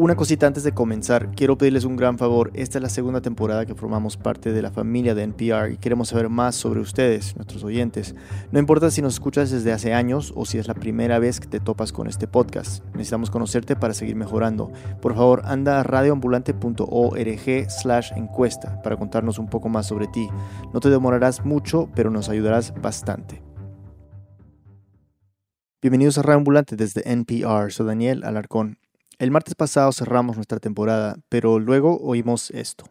Una cosita antes de comenzar, quiero pedirles un gran favor. Esta es la segunda temporada que formamos parte de la familia de NPR y queremos saber más sobre ustedes, nuestros oyentes. No importa si nos escuchas desde hace años o si es la primera vez que te topas con este podcast. Necesitamos conocerte para seguir mejorando. Por favor, anda a radioambulante.org slash encuesta para contarnos un poco más sobre ti. No te demorarás mucho, pero nos ayudarás bastante. Bienvenidos a Radio Ambulante desde NPR. Soy Daniel Alarcón. El martes pasado cerramos nuestra temporada, pero luego oímos esto.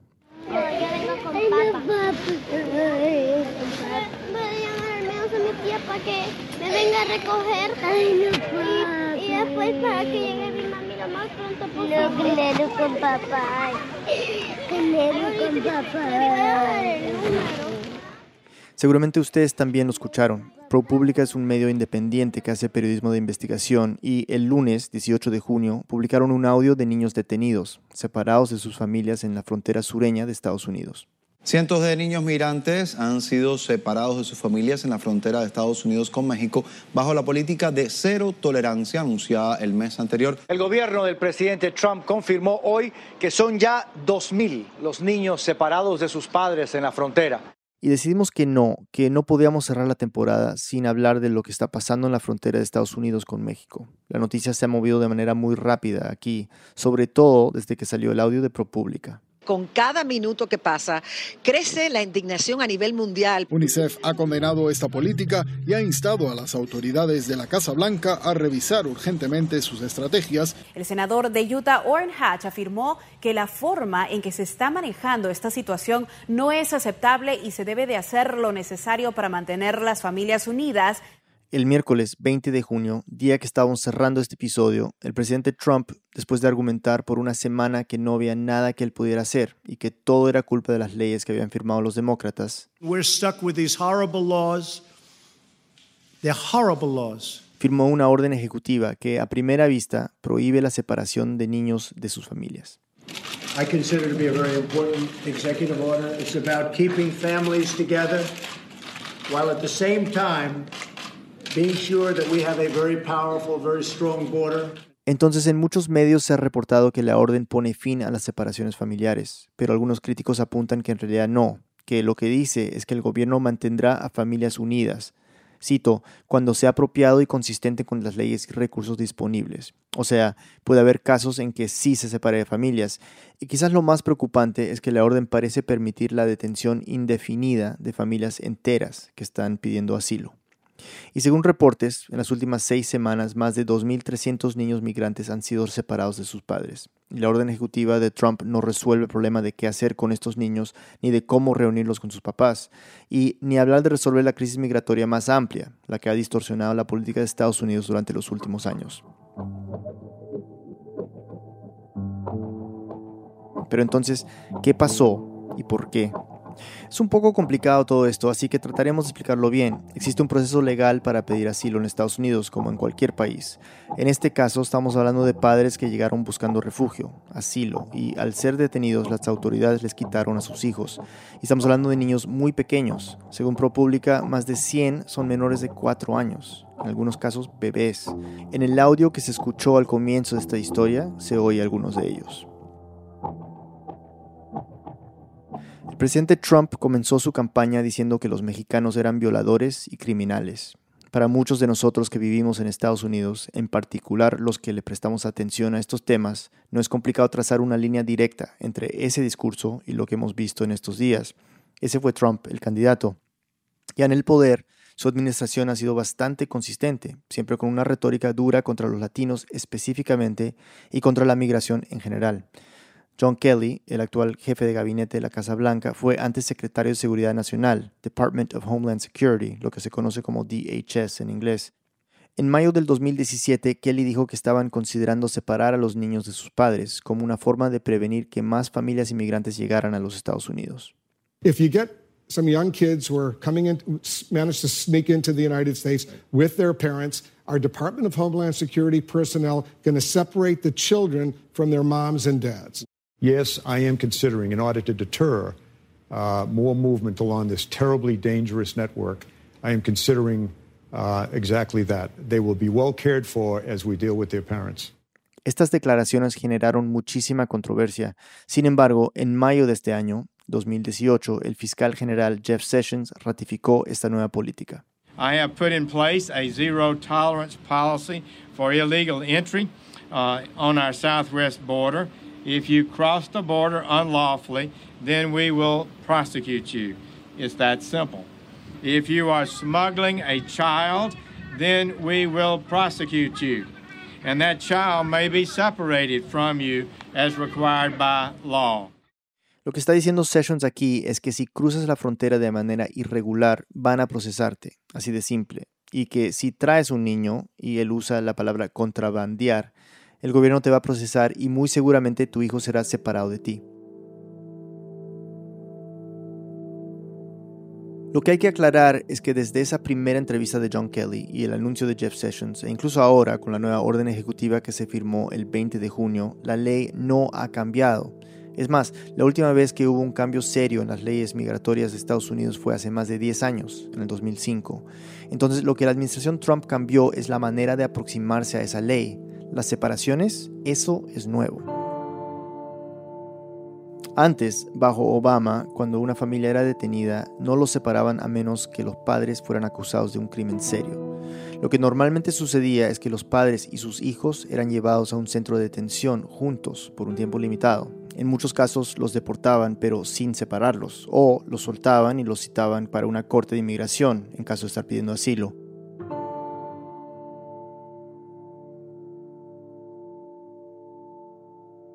Que me venga a recoger. y, y después para que llegue mi mami lo más pronto posible. No, primero con papá. Primero con papá. Seguramente ustedes también lo escucharon. ProPublica es un medio independiente que hace periodismo de investigación y el lunes 18 de junio publicaron un audio de niños detenidos, separados de sus familias en la frontera sureña de Estados Unidos. Cientos de niños migrantes han sido separados de sus familias en la frontera de Estados Unidos con México bajo la política de cero tolerancia anunciada el mes anterior. El gobierno del presidente Trump confirmó hoy que son ya 2.000 los niños separados de sus padres en la frontera. Y decidimos que no, que no podíamos cerrar la temporada sin hablar de lo que está pasando en la frontera de Estados Unidos con México. La noticia se ha movido de manera muy rápida aquí, sobre todo desde que salió el audio de ProPublica con cada minuto que pasa, crece la indignación a nivel mundial. UNICEF ha condenado esta política y ha instado a las autoridades de la Casa Blanca a revisar urgentemente sus estrategias. El senador de Utah, Orrin Hatch, afirmó que la forma en que se está manejando esta situación no es aceptable y se debe de hacer lo necesario para mantener las familias unidas el miércoles 20 de junio, día que estábamos cerrando este episodio, el presidente Trump, después de argumentar por una semana que no había nada que él pudiera hacer y que todo era culpa de las leyes que habían firmado los demócratas, firmó una orden ejecutiva que a primera vista prohíbe la separación de niños de sus familias. I consider to be a very important executive order. It's about keeping families together while at the same time entonces, en muchos medios se ha reportado que la orden pone fin a las separaciones familiares, pero algunos críticos apuntan que en realidad no, que lo que dice es que el gobierno mantendrá a familias unidas, cito, cuando sea apropiado y consistente con las leyes y recursos disponibles. O sea, puede haber casos en que sí se separe de familias. Y quizás lo más preocupante es que la orden parece permitir la detención indefinida de familias enteras que están pidiendo asilo. Y según reportes, en las últimas seis semanas, más de 2.300 niños migrantes han sido separados de sus padres. Y la orden ejecutiva de Trump no resuelve el problema de qué hacer con estos niños, ni de cómo reunirlos con sus papás, y ni hablar de resolver la crisis migratoria más amplia, la que ha distorsionado la política de Estados Unidos durante los últimos años. Pero entonces, ¿qué pasó y por qué? Es un poco complicado todo esto, así que trataremos de explicarlo bien. Existe un proceso legal para pedir asilo en Estados Unidos, como en cualquier país. En este caso estamos hablando de padres que llegaron buscando refugio, asilo, y al ser detenidos las autoridades les quitaron a sus hijos. Y estamos hablando de niños muy pequeños. Según ProPublica, más de 100 son menores de 4 años en algunos casos bebés. En el audio que se escuchó al comienzo de esta historia se oye algunos de ellos. El presidente Trump comenzó su campaña diciendo que los mexicanos eran violadores y criminales. Para muchos de nosotros que vivimos en Estados Unidos, en particular los que le prestamos atención a estos temas, no es complicado trazar una línea directa entre ese discurso y lo que hemos visto en estos días. Ese fue Trump, el candidato. Ya en el poder, su administración ha sido bastante consistente, siempre con una retórica dura contra los latinos específicamente y contra la migración en general. John Kelly, el actual jefe de gabinete de la Casa Blanca, fue antes secretario de Seguridad Nacional, Department of Homeland Security, lo que se conoce como DHS en inglés. En mayo del 2017, Kelly dijo que estaban considerando separar a los niños de sus padres como una forma de prevenir que más familias inmigrantes llegaran a los Estados Unidos. If you get some young kids who are coming in, managed to sneak into the United States with their parents, our Department of Homeland Security personnel going to separate the children from their moms and dads. Yes, I am considering, in order to deter uh, more movement along this terribly dangerous network, I am considering uh, exactly that. They will be well cared for as we deal with their parents. Estas declaraciones generaron muchísima controversia. Sin embargo, en mayo de este año, 2018, el fiscal general Jeff Sessions ratificó esta nueva política. I have put in place a zero tolerance policy for illegal entry uh, on our southwest border. If you cross the border unlawfully, then we will prosecute you. It's that simple. If you are smuggling a child, then we will prosecute you. And that child may be separated from you as required by law. Lo que está diciendo Sessions aquí es que si cruzas la frontera de manera irregular, van a procesarte, así de simple. Y que si traes un niño, y él usa la palabra contrabandear, el gobierno te va a procesar y muy seguramente tu hijo será separado de ti. Lo que hay que aclarar es que desde esa primera entrevista de John Kelly y el anuncio de Jeff Sessions, e incluso ahora con la nueva orden ejecutiva que se firmó el 20 de junio, la ley no ha cambiado. Es más, la última vez que hubo un cambio serio en las leyes migratorias de Estados Unidos fue hace más de 10 años, en el 2005. Entonces lo que la administración Trump cambió es la manera de aproximarse a esa ley. Las separaciones, eso es nuevo. Antes, bajo Obama, cuando una familia era detenida, no los separaban a menos que los padres fueran acusados de un crimen serio. Lo que normalmente sucedía es que los padres y sus hijos eran llevados a un centro de detención juntos por un tiempo limitado. En muchos casos los deportaban pero sin separarlos, o los soltaban y los citaban para una corte de inmigración en caso de estar pidiendo asilo.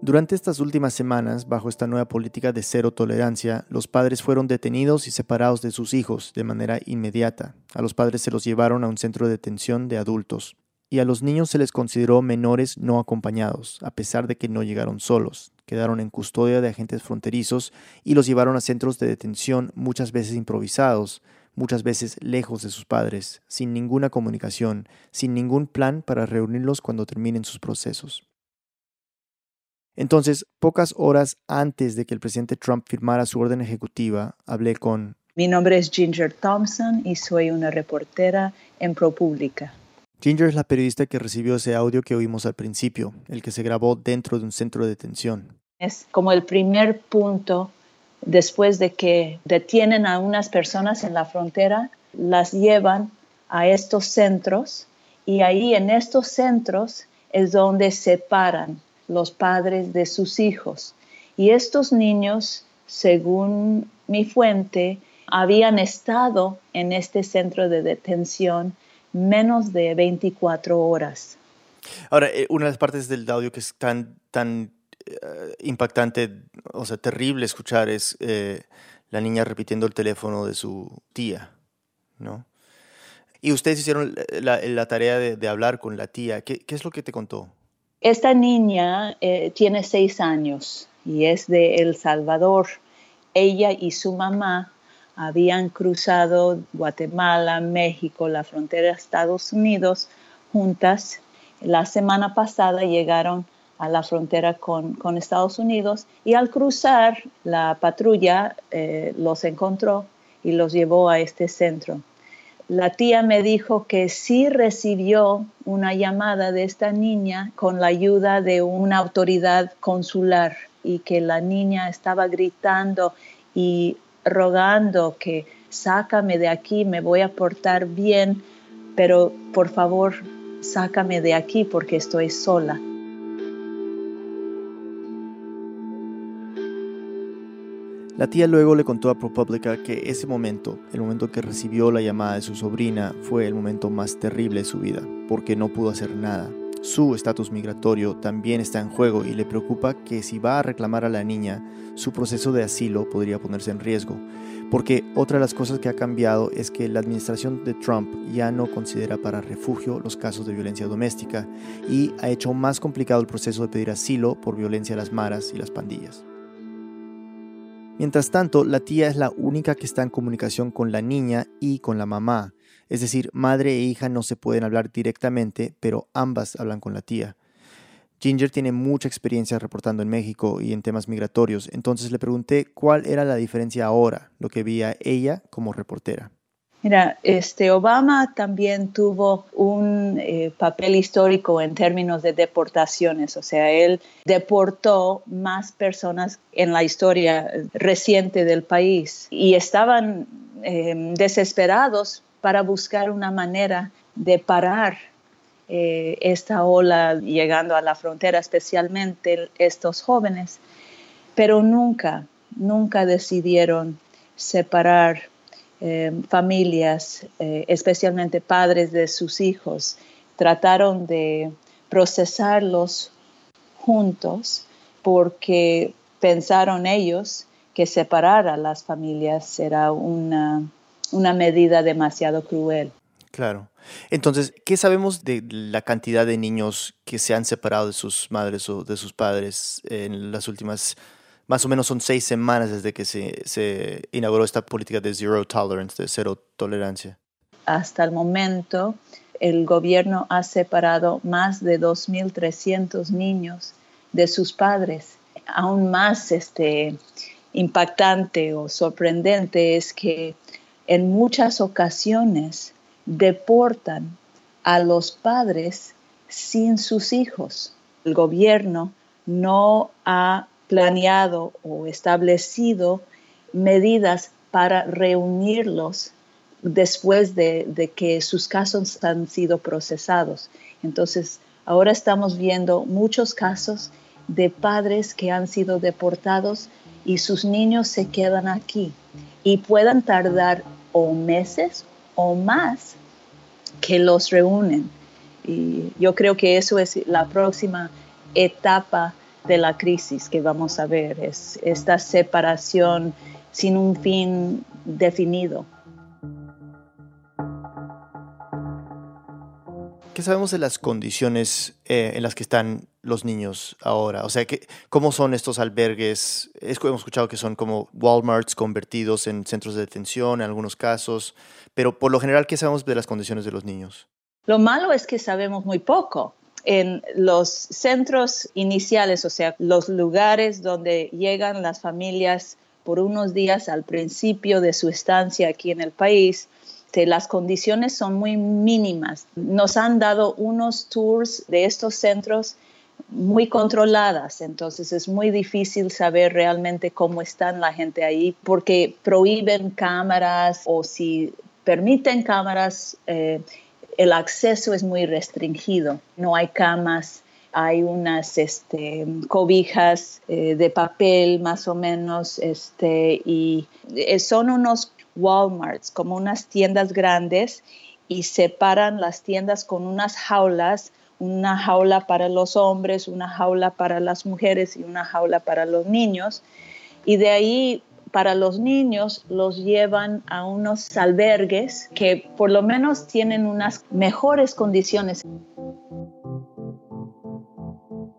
Durante estas últimas semanas, bajo esta nueva política de cero tolerancia, los padres fueron detenidos y separados de sus hijos de manera inmediata. A los padres se los llevaron a un centro de detención de adultos y a los niños se les consideró menores no acompañados, a pesar de que no llegaron solos. Quedaron en custodia de agentes fronterizos y los llevaron a centros de detención muchas veces improvisados, muchas veces lejos de sus padres, sin ninguna comunicación, sin ningún plan para reunirlos cuando terminen sus procesos. Entonces, pocas horas antes de que el presidente Trump firmara su orden ejecutiva, hablé con... Mi nombre es Ginger Thompson y soy una reportera en ProPublica. Ginger es la periodista que recibió ese audio que oímos al principio, el que se grabó dentro de un centro de detención. Es como el primer punto después de que detienen a unas personas en la frontera, las llevan a estos centros y ahí en estos centros es donde separan los padres de sus hijos. Y estos niños, según mi fuente, habían estado en este centro de detención menos de 24 horas. Ahora, eh, una de las partes del audio que es tan, tan eh, impactante, o sea, terrible escuchar es eh, la niña repitiendo el teléfono de su tía, ¿no? Y ustedes hicieron la, tarea de, hablar con la tía. ¿Qué, es lo que te contó? Esta niña tiene seis años y es de El Salvador. Ella y su mamá habían cruzado Guatemala, México, la frontera de Estados Unidos juntas. La semana pasada llegaron a la frontera con, Estados Unidos y al cruzar la patrulla eh, los encontró y los llevó a este centro. La tía me dijo que sí recibió una llamada de esta niña con la ayuda de una autoridad consular y que la niña estaba gritando y rogando que sácame de aquí, me voy a portar bien, pero por favor sácame de aquí porque estoy sola. La tía luego le contó a ProPublica que ese momento, el momento que recibió la llamada de su sobrina, fue el momento más terrible de su vida, porque no pudo hacer nada. Su estatus migratorio también está en juego y le preocupa que si va a reclamar a la niña, su proceso de asilo podría ponerse en riesgo. Porque otra de las cosas que ha cambiado es que la administración de Trump ya no considera para refugio los casos de violencia doméstica y ha hecho más complicado el proceso de pedir asilo por violencia a las maras y las pandillas. Mientras tanto, la tía es la única que está en comunicación con la niña y con la mamá, es decir, madre e hija no se pueden hablar directamente, pero ambas hablan con la tía. Ginger tiene mucha experiencia reportando en México y en temas migratorios, entonces le pregunté cuál era la diferencia ahora, lo que veía ella como reportera. Mira, este Obama también tuvo un eh, papel histórico en términos de deportaciones, o sea, él deportó más personas en la historia reciente del país y estaban eh, desesperados para buscar una manera de parar eh, esta ola llegando a la frontera, especialmente estos jóvenes, pero nunca, nunca decidieron separar eh, familias, eh, especialmente padres de sus hijos, trataron de procesarlos juntos porque pensaron ellos que separar a las familias era una, una medida demasiado cruel. Claro. Entonces, ¿qué sabemos de la cantidad de niños que se han separado de sus madres o de sus padres en las últimas más o menos son seis semanas desde que se, inauguró esta política de zero tolerance, de cero tolerancia. Hasta el momento, el gobierno ha separado más de 2.300 niños de sus padres. Aún más este, impactante o sorprendente es que en muchas ocasiones deportan a los padres sin sus hijos. El gobierno no ha planeado o establecido medidas para reunirlos después de, que sus casos han sido procesados. Entonces, ahora estamos viendo muchos casos de padres que han sido deportados y sus niños se quedan aquí y puedan tardar o meses o más que los reúnen. Y yo creo que eso es la próxima etapa de la crisis que vamos a ver, es esta separación sin un fin definido. ¿Qué sabemos de las condiciones eh, en las que están los niños ahora? O sea, ¿cómo son estos albergues? hemos escuchado que son como Walmarts convertidos en centros de detención en algunos casos, pero por lo general, ¿qué sabemos de las condiciones de los niños? Lo malo es que sabemos muy poco en los centros iniciales, o sea, los lugares donde llegan las familias por unos días al principio de su estancia aquí en el país, las condiciones son muy mínimas. Nos han dado unos tours de estos centros muy controladas, entonces es muy difícil saber realmente cómo están la gente ahí porque prohíben cámaras o si permiten cámaras, eh, el acceso es muy restringido. No hay camas, hay unas este, cobijas eh, de papel más o menos, este, y eh, son unos Walmarts, como unas tiendas grandes, y separan las tiendas con unas jaulas, una jaula para los hombres, una jaula para las mujeres y una jaula para los niños. Y de ahí para los niños los llevan a unos albergues que por lo menos tienen unas mejores condiciones.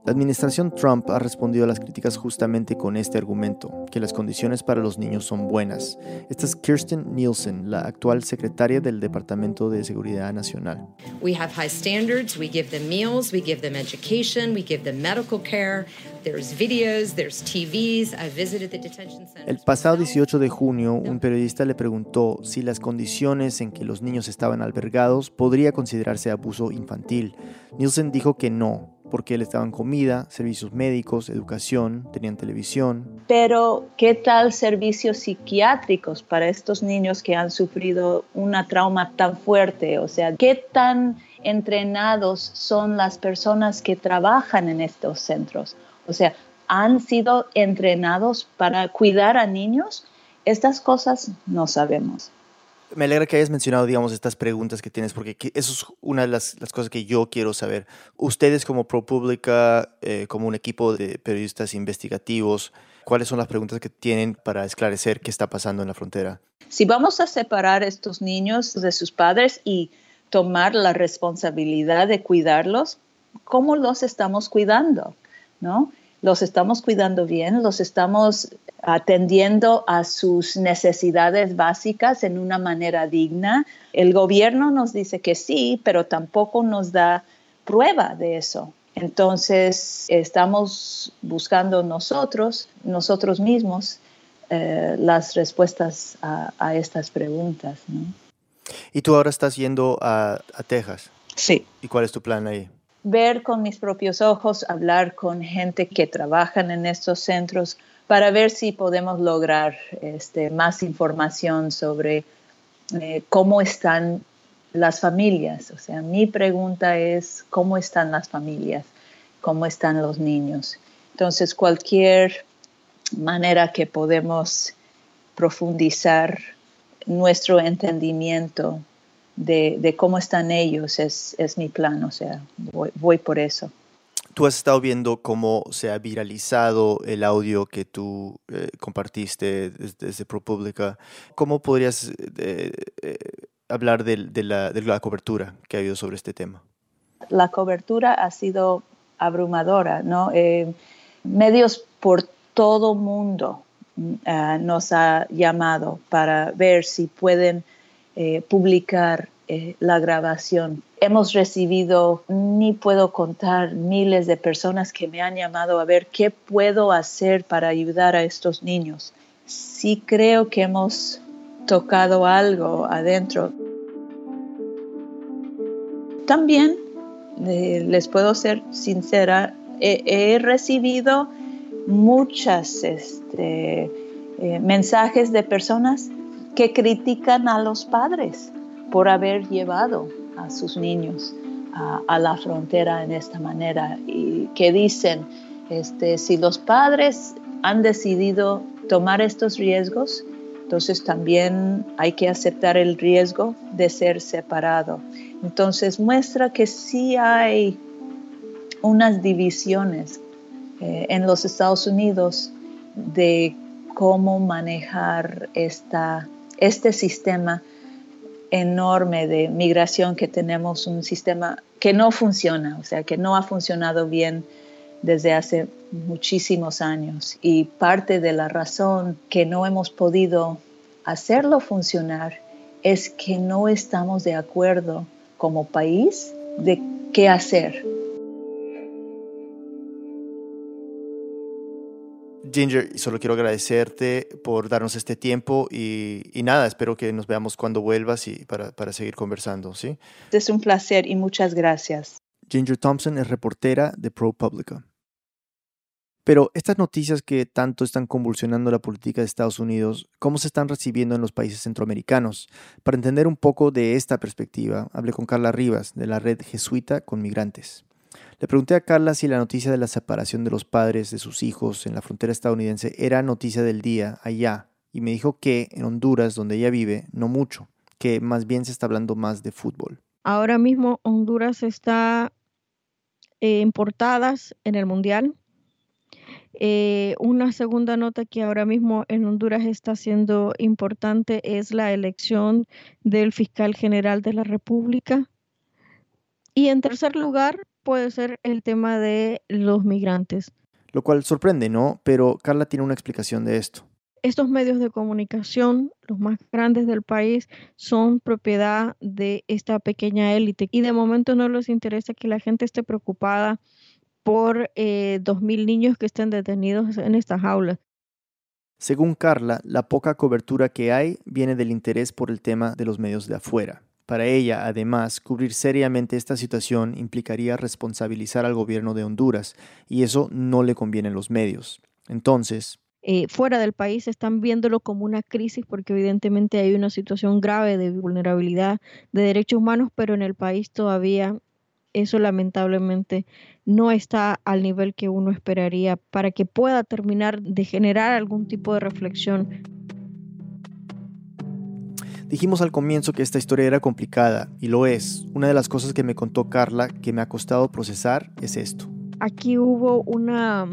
La administración Trump ha respondido a las críticas justamente con este argumento, que las condiciones para los niños son buenas. Esta es Kirsten Nielsen, la actual secretaria del Departamento de Seguridad Nacional. We have high standards, we give them meals, we give them education, we give them medical care. There's videos, there's TVs. I visited the detention center. El pasado 18 de junio, un periodista le preguntó si las condiciones en que los niños estaban albergados podría considerarse abuso infantil. Nielsen dijo que no, porque les daban comida, servicios médicos, educación, tenían televisión. Pero, ¿qué tal servicios psiquiátricos para estos niños que han sufrido una trauma tan fuerte? O sea, ¿qué tan entrenados son las personas que trabajan en estos centros? O sea, ¿han sido entrenados para cuidar a niños? Estas cosas no sabemos me alegra que hayas mencionado, digamos, estas preguntas que tienes, porque eso es una de las, cosas que yo quiero saber. Ustedes como ProPublica, eh, como un equipo de periodistas investigativos, ¿cuáles son las preguntas que tienen para esclarecer qué está pasando en la frontera? Si vamos a separar a estos niños de sus padres y tomar la responsabilidad de cuidarlos, ¿cómo los estamos cuidando? ¿No? Los estamos cuidando bien, los estamos atendiendo a sus necesidades básicas en una manera digna. El gobierno nos dice que sí, pero tampoco nos da prueba de eso. Entonces, estamos buscando nosotros, nosotros mismos, eh, las respuestas a, estas preguntas. ¿Y tú ahora estás yendo a, a Texas? Sí. ¿Y cuál es tu plan ahí? Ver con mis propios ojos, hablar con gente que trabajan en estos centros para ver si podemos lograr este, más información sobre eh, cómo están las familias. O sea, mi pregunta es cómo están las familias, cómo están los niños. Entonces, cualquier manera que podemos profundizar nuestro entendimiento de, cómo están ellos es, mi plan, o sea, voy, por eso. Tú has estado viendo cómo se ha viralizado el audio que tú eh, compartiste desde, ProPublica. ¿Cómo podrías eh, eh, hablar de, la, de la cobertura que ha habido sobre este tema? La cobertura ha sido abrumadora, ¿no? medios por todo mundo uh, nos ha llamado para ver si pueden eh, publicar eh, la grabación. Hemos recibido, ni puedo contar, miles de personas que me han llamado a ver qué puedo hacer para ayudar a estos niños. Sí creo que hemos tocado algo adentro. También, eh, les puedo ser sincera, he recibido muchas este, mensajes de personas que critican a los padres por haber llevado a sus niños a, la frontera en esta manera y que dicen, este, si los padres han decidido tomar estos riesgos, entonces también hay que aceptar el riesgo de ser separado. Entonces muestra que sí hay unas divisiones eh, en los Estados Unidos de cómo manejar esta, este sistema enorme de migración que tenemos, un sistema que no funciona, o sea, que no ha funcionado bien desde hace muchísimos años. Y parte de la razón que no hemos podido hacerlo funcionar es que no estamos de acuerdo como país de qué hacer. Ginger, solo quiero agradecerte por darnos este tiempo y, nada, espero que nos veamos cuando vuelvas y para, seguir conversando, ¿sí? Es un placer y muchas gracias. Ginger Thompson es reportera de ProPublica. Pero estas noticias que tanto están convulsionando la política de Estados Unidos, ¿cómo se están recibiendo en los países centroamericanos? Para entender un poco de esta perspectiva, hablé con Carla Rivas de la red Jesuita con Migrantes. Le pregunté a Carla si la noticia de la separación de los padres de sus hijos en la frontera estadounidense era noticia del día allá, y me dijo que en Honduras, donde ella vive, no mucho, que más bien se está hablando más de fútbol. Ahora mismo Honduras está eh, en el Mundial. Eh, una segunda nota que ahora mismo en Honduras está siendo importante es la elección del fiscal general de la República. Y en tercer lugar, puede ser el tema de los migrantes. Lo cual sorprende, ¿no? Pero Carla tiene una explicación de esto. Estos medios de comunicación, los más grandes del país, son propiedad de esta pequeña élite y de momento no les interesa que la gente esté preocupada por eh, dos mil niños que estén detenidos en estas jaulas. Según Carla, la poca cobertura que hay viene del interés por el tema de los medios de afuera. Para ella, además, cubrir seriamente esta situación implicaría responsabilizar al gobierno de Honduras, y eso no le conviene a los medios. Entonces, eh, fuera del país están viéndolo como una crisis porque evidentemente hay una situación grave de vulnerabilidad de derechos humanos, pero en el país todavía eso lamentablemente no está al nivel que uno esperaría para que pueda terminar de generar algún tipo de reflexión Dijimos al comienzo que esta historia era complicada, y lo es. Una de las cosas que me contó Carla que me ha costado procesar es esto. Aquí hubo una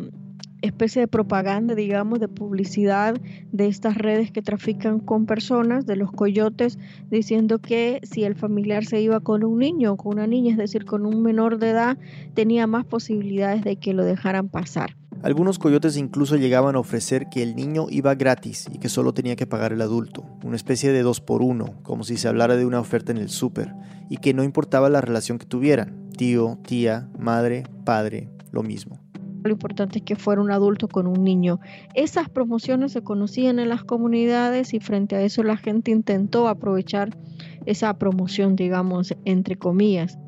especie de propaganda, digamos, de publicidad de estas redes que trafican con personas, de los coyotes, diciendo que si el familiar se iba con un niño o con una niña, es decir, con un menor de edad, tenía más posibilidades de que lo dejaran pasar. Algunos coyotes incluso llegaban a ofrecer que el niño iba gratis y que solo tenía que pagar el adulto, una especie de dos por uno, como si se hablara de una oferta en el súper, y que no importaba la relación que tuvieran, tío, tía, madre, padre, lo mismo. Lo importante es que fuera un adulto con un niño. Esas promociones se conocían en las comunidades y frente a eso la gente intentó aprovechar esa promoción, digamos, entre comillas.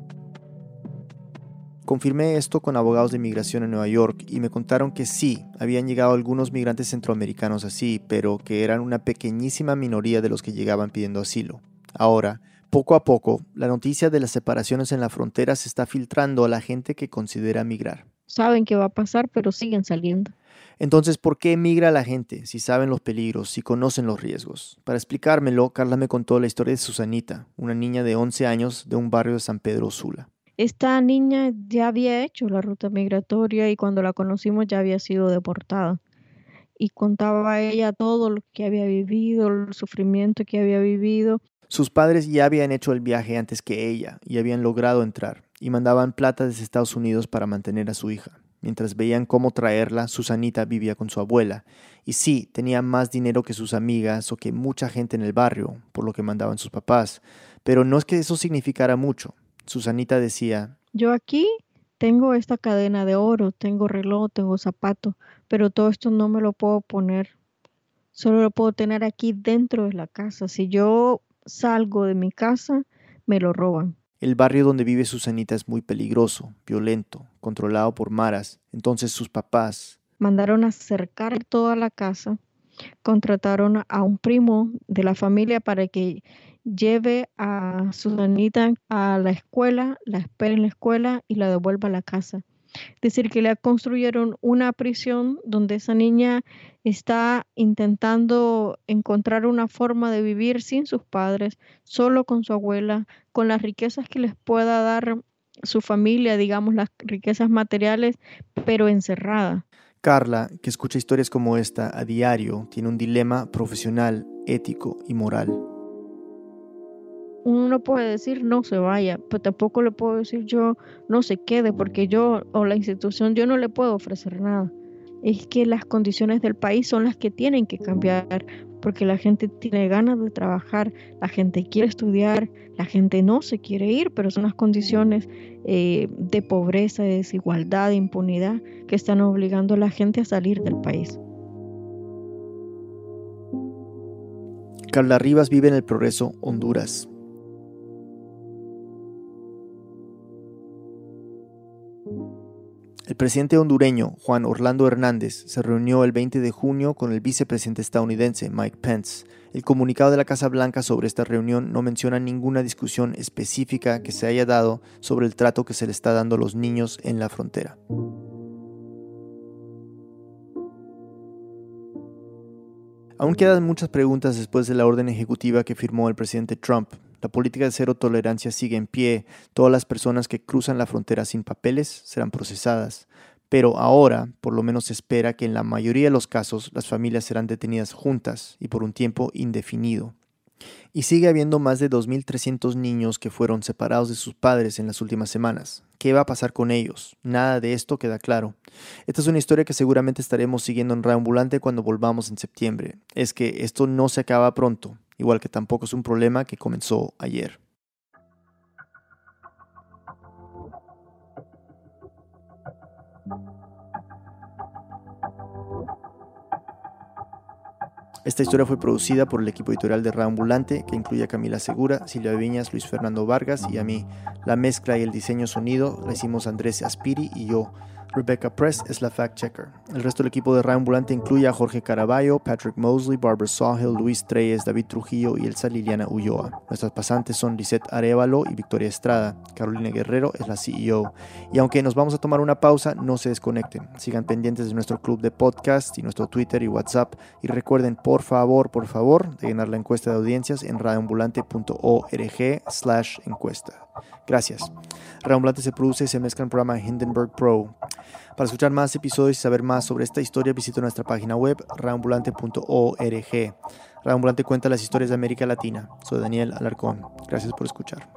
Confirmé esto con abogados de inmigración en Nueva York y me contaron que sí, habían llegado algunos migrantes centroamericanos así, pero que eran una pequeñísima minoría de los que llegaban pidiendo asilo. Ahora, poco a poco, la noticia de las separaciones en la frontera se está filtrando a la gente que considera migrar. Saben qué va a pasar, pero siguen saliendo. Entonces, ¿por qué emigra la gente si saben los peligros, si conocen los riesgos? Para explicármelo, Carla me contó la historia de Susanita, una niña de 11 años de un barrio de San Pedro Sula. Esta niña ya había hecho la ruta migratoria y cuando la conocimos ya había sido deportada. Y contaba a ella todo lo que había vivido, el sufrimiento que había vivido. Sus padres ya habían hecho el viaje antes que ella y habían logrado entrar y mandaban plata desde Estados Unidos para mantener a su hija. Mientras veían cómo traerla, Susanita vivía con su abuela. Y sí, tenía más dinero que sus amigas o que mucha gente en el barrio, por lo que mandaban sus papás. Pero no es que eso significara mucho. Susanita decía, Yo aquí tengo esta cadena de oro, tengo reloj, tengo zapato, pero todo esto no me lo puedo poner. Solo lo puedo tener aquí dentro de la casa. Si yo salgo de mi casa, me lo roban. El barrio donde vive Susanita es muy peligroso, violento, controlado por maras. Entonces sus papás mandaron a cercar toda la casa, contrataron a un primo de la familia para que lleve a Susanita a la escuela, la espere en la escuela y la devuelva a la casa. Decir, que le construyeron una prisión donde esa niña está intentando encontrar una forma de vivir sin sus padres, solo con su abuela, con las riquezas que les pueda dar su familia, digamos, las riquezas materiales, pero encerrada. Carla, que escucha historias como esta a diario, tiene un dilema profesional, ético y moral uno no puede decir no se vaya, pero tampoco le puedo decir yo no se quede, porque yo o la institución yo no le puedo ofrecer nada. Es que las condiciones del país son las que tienen que cambiar, porque la gente tiene ganas de trabajar, la gente quiere estudiar, la gente no se quiere ir, pero son las condiciones eh, de pobreza, de desigualdad, de impunidad que están obligando a la gente a salir del país. Carla Rivas vive en el Progreso, Honduras. El presidente hondureño Juan Orlando Hernández se reunió el 20 de junio con el vicepresidente estadounidense Mike Pence. El comunicado de la Casa Blanca sobre esta reunión no menciona ninguna discusión específica que se haya dado sobre el trato que se le está dando a los niños en la frontera. Aún quedan muchas preguntas después de la orden ejecutiva que firmó el presidente Trump. La política de cero tolerancia sigue en pie. Todas las personas que cruzan la frontera sin papeles serán procesadas. Pero ahora, por lo menos se espera que en la mayoría de los casos las familias serán detenidas juntas y por un tiempo indefinido. Y sigue habiendo más de 2.300 niños que fueron separados de sus padres en las últimas semanas. ¿Qué va a pasar con ellos? Nada de esto queda claro. Esta es una historia que seguramente estaremos siguiendo en Reambulante cuando volvamos en septiembre. Es que esto no se acaba pronto, igual que tampoco es un problema que comenzó ayer. Esta historia fue producida por el equipo editorial de Reambulante, que incluye a Camila Segura, Silvia Viñas, Luis Fernando Vargas y a mí. La mezcla y el diseño sonido la hicimos Andrés Aspiri y yo. Rebecca Press es la fact-checker. El resto del equipo de Reambulante incluye a Jorge Caraballo, Patrick Mosley, Barbara Sawhill, Luis Treyes, David Trujillo y Elsa Liliana Ulloa. Nuestras pasantes son Lisette Arevalo y Victoria Estrada. Carolina Guerrero es la CEO. Y aunque nos vamos a tomar una pausa, no se desconecten. Sigan pendientes de nuestro club de podcast y nuestro Twitter y WhatsApp. Y recuerden, por favor, por favor, de llenar la encuesta de audiencias en radioambulante.org slash encuesta. Gracias. Reambulante se produce y se mezcla en programa Hindenburg Pro. Para escuchar más episodios y saber más sobre esta historia, visita nuestra página web reambulante.org. Reambulante cuenta las historias de América Latina. Soy Daniel Alarcón. Gracias por escuchar.